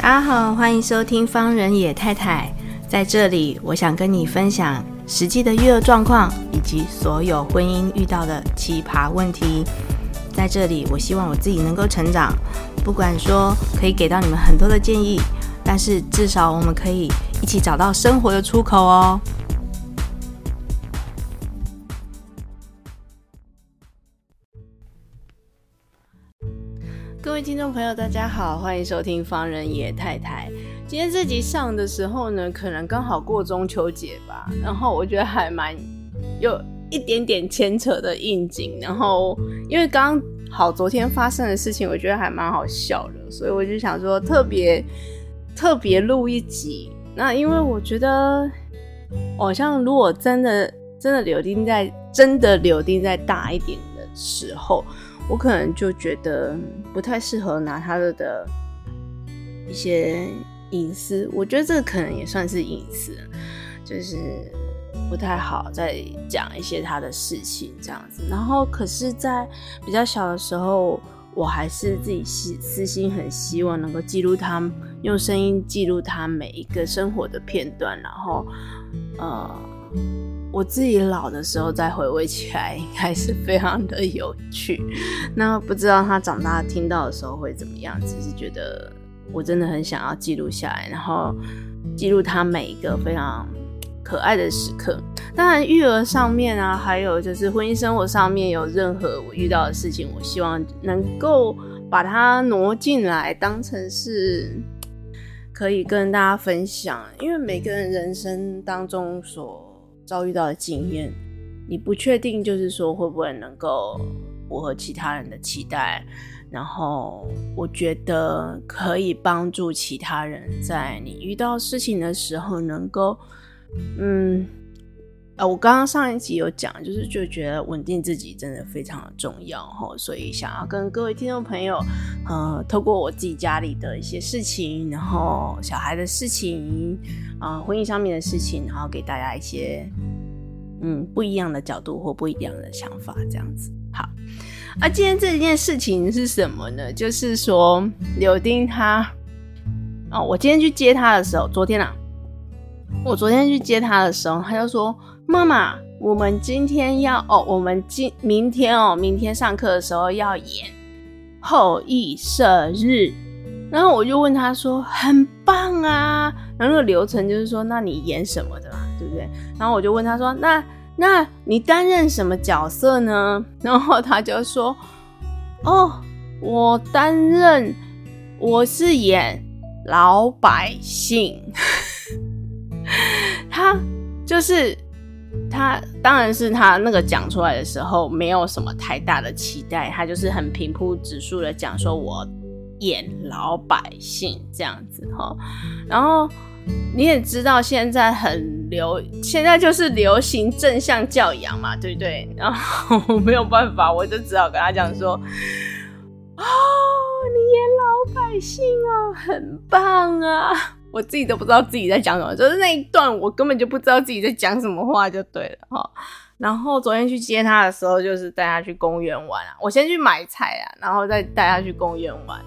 大家好，欢迎收听方人野太太。在这里，我想跟你分享实际的育儿状况，以及所有婚姻遇到的奇葩问题。在这里，我希望我自己能够成长，不管说可以给到你们很多的建议，但是至少我们可以一起找到生活的出口哦。位听众朋友，大家好，欢迎收听方人野太太。今天这集上的时候呢，可能刚好过中秋节吧，然后我觉得还蛮有一点点牵扯的应景。然后因为刚好昨天发生的事情，我觉得还蛮好笑的，所以我就想说特别特别录一集。那因为我觉得，好像如果真的真的柳丁在真的柳丁再大一点的时候。我可能就觉得不太适合拿他的的一些隐私，我觉得这可能也算是隐私，就是不太好再讲一些他的事情这样子。然后，可是，在比较小的时候，我还是自己私私心很希望能够记录他，用声音记录他每一个生活的片段，然后，呃。我自己老的时候再回味起来，应该是非常的有趣。那不知道他长大听到的时候会怎么样？只是觉得我真的很想要记录下来，然后记录他每一个非常可爱的时刻。当然，育儿上面啊，还有就是婚姻生活上面有任何我遇到的事情，我希望能够把它挪进来，当成是可以跟大家分享。因为每个人人生当中所遭遇到的经验，你不确定，就是说会不会能够符合其他人的期待，然后我觉得可以帮助其他人在你遇到事情的时候能够，嗯，啊，我刚刚上一集有讲，就是就觉得稳定自己真的非常的重要哈，所以想要跟各位听众朋友，呃，透过我自己家里的一些事情，然后小孩的事情。啊、婚姻上面的事情，然后给大家一些嗯不一样的角度或不一样的想法，这样子。好，啊，今天这一件事情是什么呢？就是说柳丁他哦，我今天去接他的时候，昨天啊，我昨天去接他的时候，他就说：“妈妈，我们今天要哦，我们今明天哦，明天上课的时候要演后羿射日。”然后我就问他说：“很棒啊！”然后那个流程就是说：“那你演什么的嘛，对不对？”然后我就问他说：“那那你担任什么角色呢？” 然后他就说：“哦，我担任我是演老百姓。”他就是他，当然是他那个讲出来的时候没有什么太大的期待，他就是很平铺直叙的讲说：“我。”演老百姓这样子哈，然后你也知道现在很流，现在就是流行正向教养嘛，对不对？然后我没有办法，我就只好跟他讲说：“哦，你演老百姓哦，很棒啊！”我自己都不知道自己在讲什么，就是那一段我根本就不知道自己在讲什么话，就对了哈。然后昨天去接他的时候，就是带他去公园玩啊。我先去买菜啊，然后再带他去公园玩。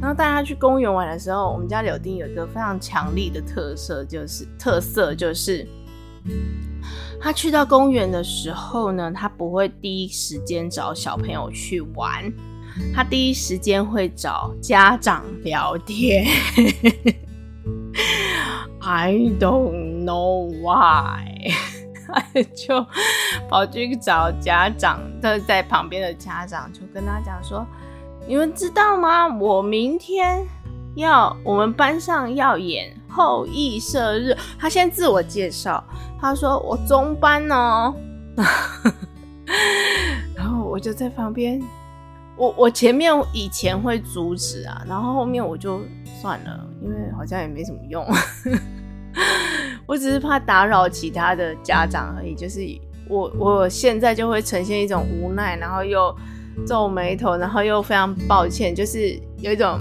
然后带他去公园玩的时候，我们家柳丁有一个非常强力的特色，就是特色就是，他去到公园的时候呢，他不会第一时间找小朋友去玩，他第一时间会找家长聊天。I don't know why。他就跑去找家长，他在旁边的家长就跟他讲说：“你们知道吗？我明天要我们班上要演后羿射日。”他先自我介绍，他说：“我中班哦。”然后我就在旁边，我我前面以前会阻止啊，然后后面我就算了，因为好像也没什么用。我只是怕打扰其他的家长而已，就是我我现在就会呈现一种无奈，然后又皱眉头，然后又非常抱歉，就是有一种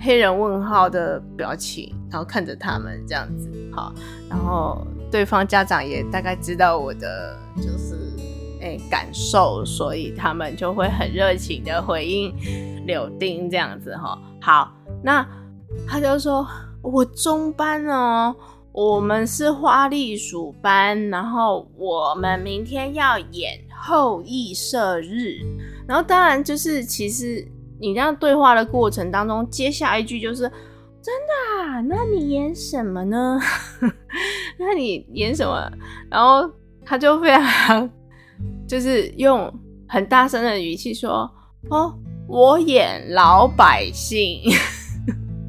黑人问号的表情，然后看着他们这样子，好，然后对方家长也大概知道我的就是哎、感受，所以他们就会很热情的回应柳丁这样子哈，好。那他就说，我中班哦，我们是花栗鼠班，然后我们明天要演后羿射日，然后当然就是其实你这样对话的过程当中，接下一句就是真的啊？那你演什么呢？那你演什么？然后他就非常就是用很大声的语气说，哦，我演老百姓。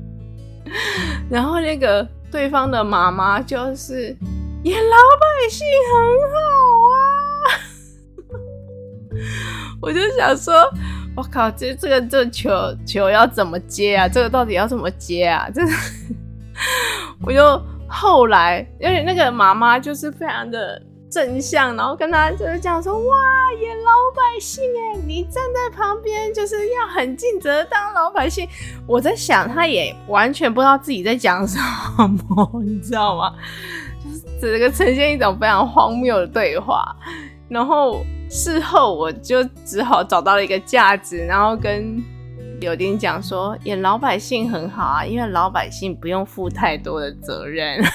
然后那个对方的妈妈就是演老百姓很好啊，我就想说，我靠，这这个这球球要怎么接啊？这个到底要怎么接啊？这，我就后来，因为那个妈妈就是非常的。正向，然后跟他就是这样说：“哇，演老百姓哎，你站在旁边就是要很尽责当老百姓。”我在想，他也完全不知道自己在讲什么，你知道吗？就是整个呈现一种非常荒谬的对话。然后事后我就只好找到了一个架子，然后跟柳丁讲说：“演老百姓很好啊，因为老百姓不用负太多的责任。”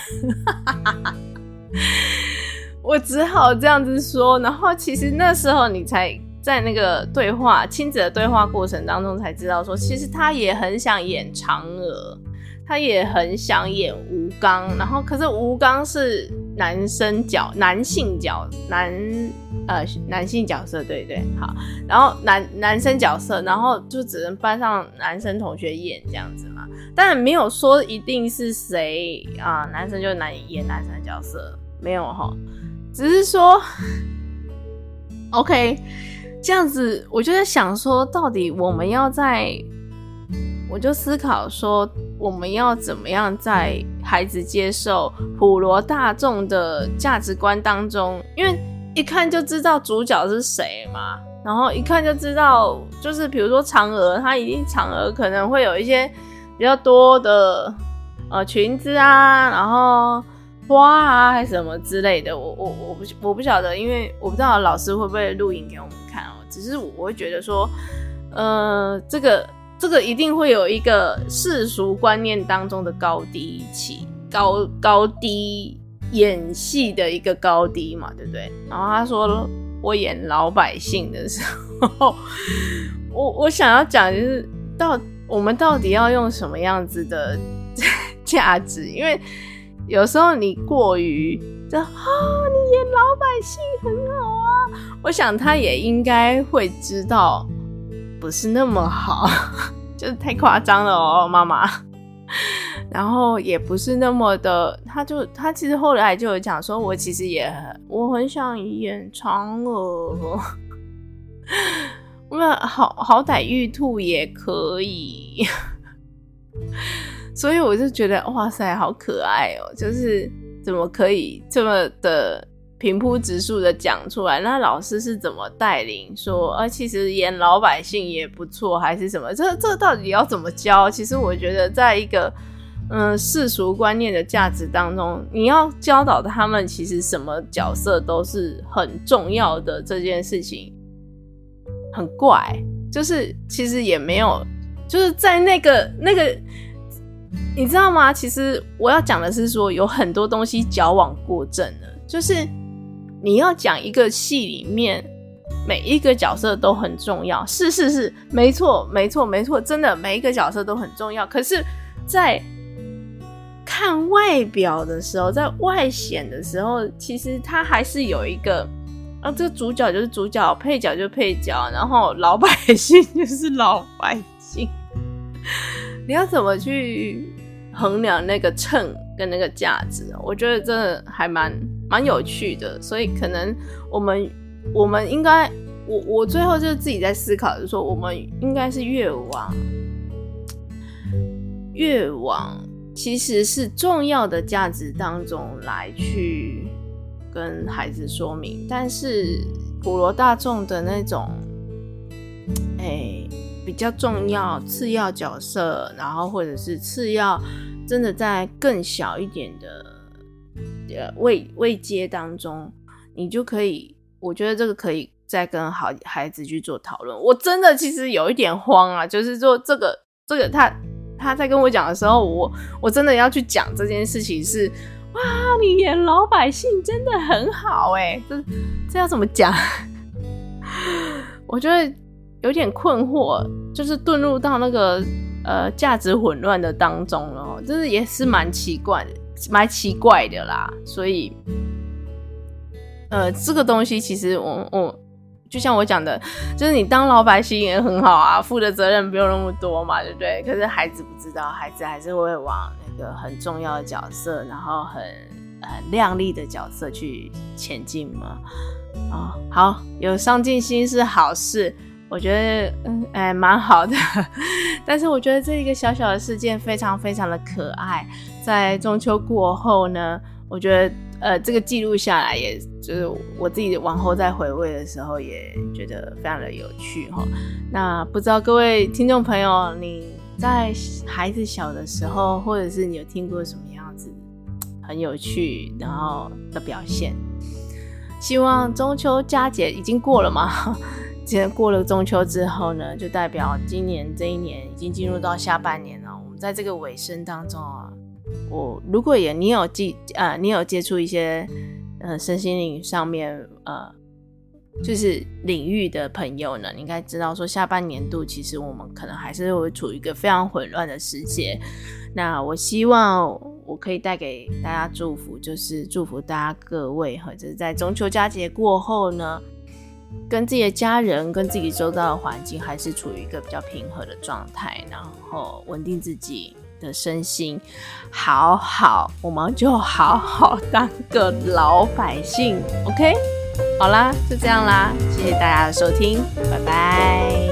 我只好这样子说，然后其实那时候你才在那个对话亲子的对话过程当中才知道说，其实他也很想演嫦娥，他也很想演吴刚，然后可是吴刚是男生角男性角男呃男性角色，对对好，然后男男生角色，然后就只能班上男生同学演这样子嘛，但没有说一定是谁啊，男生就男演男生的角色，没有哈。只是说，OK，这样子，我就在想说，到底我们要在，我就思考说，我们要怎么样在孩子接受普罗大众的价值观当中，因为一看就知道主角是谁嘛，然后一看就知道，就是比如说嫦娥，她一定嫦娥可能会有一些比较多的呃裙子啊，然后。花啊，还是什么之类的，我我我不我不晓得，因为我不知道老师会不会录影给我们看哦。只是我会觉得说，呃，这个这个一定会有一个世俗观念当中的高低起高高低演戏的一个高低嘛，对不对？然后他说我演老百姓的时候，我我想要讲就是到我们到底要用什么样子的 价值，因为。有时候你过于就啊、你演老百姓很好啊，我想他也应该会知道不是那么好，就是太夸张了哦，妈妈。然后也不是那么的，他就他其实后来就有讲说，我其实也很我很想演嫦娥，那好好歹玉兔也可以。所以我就觉得哇塞，好可爱哦！就是怎么可以这么的平铺直述的讲出来？那老师是怎么带领说，啊，其实演老百姓也不错，还是什么？这这到底要怎么教？其实我觉得，在一个嗯世俗观念的价值当中，你要教导他们，其实什么角色都是很重要的。这件事情很怪，就是其实也没有，就是在那个那个。你知道吗？其实我要讲的是说，有很多东西矫枉过正了。就是你要讲一个戏里面每一个角色都很重要，是是是，没错没错没错，真的每一个角色都很重要。可是，在看外表的时候，在外显的时候，其实他还是有一个啊，这个主角就是主角，配角就配角，然后老百姓 就是老百姓。你要怎么去衡量那个秤跟那个价值？我觉得真的还蛮蛮有趣的，所以可能我们我们应该，我我最后就自己在思考，就是说我们应该是越往越往其实是重要的价值当中来去跟孩子说明，但是普罗大众的那种，哎、比较重要、次要角色，然后或者是次要，真的在更小一点的呃位位阶当中，你就可以，我觉得这个可以再跟好孩子去做讨论。我真的其实有一点慌啊，就是说这个这个他他在跟我讲的时候，我我真的要去讲这件事情是，哇，你演老百姓真的很好哎，这这要怎么讲？我觉得有点困惑，就是遁入到那个呃价值混乱的当中了，就是也是蛮奇怪的，蛮奇怪的啦。所以，呃，这个东西其实我我就像我讲的，就是你当老百姓也很好啊，负的责任不用那么多嘛，对不对？可是孩子不知道，孩子还是会往那个很重要的角色，然后很很亮丽的角色去前进嘛。哦，好，有上进心是好事，我觉得，嗯，哎，蛮好的。但是我觉得这一个小小的事件非常非常的可爱。在中秋过后呢，我觉得，呃，这个记录下来，也就是我自己往后再回味的时候，也觉得非常的有趣哈。那不知道各位听众朋友，你在孩子小的时候，或者是你有听过什么样子很有趣然后的表现？希望中秋佳节已经过了嘛？既然过了中秋之后呢，就代表今年这一年已经进入到下半年了。我们在这个尾声当中啊，我如果也你有接呃，你有接触一些呃身心灵上面呃就是领域的朋友呢，你应该知道说下半年度其实我们可能还是会处于一个非常混乱的时节。那我希望。我可以带给大家祝福，就是祝福大家各位哈，就是在中秋佳节过后呢，跟自己的家人、跟自己周遭的环境，还是处于一个比较平和的状态，然后稳定自己的身心，好好，我们就好好当个老百姓，OK？好啦，就这样啦，谢谢大家的收听，拜拜。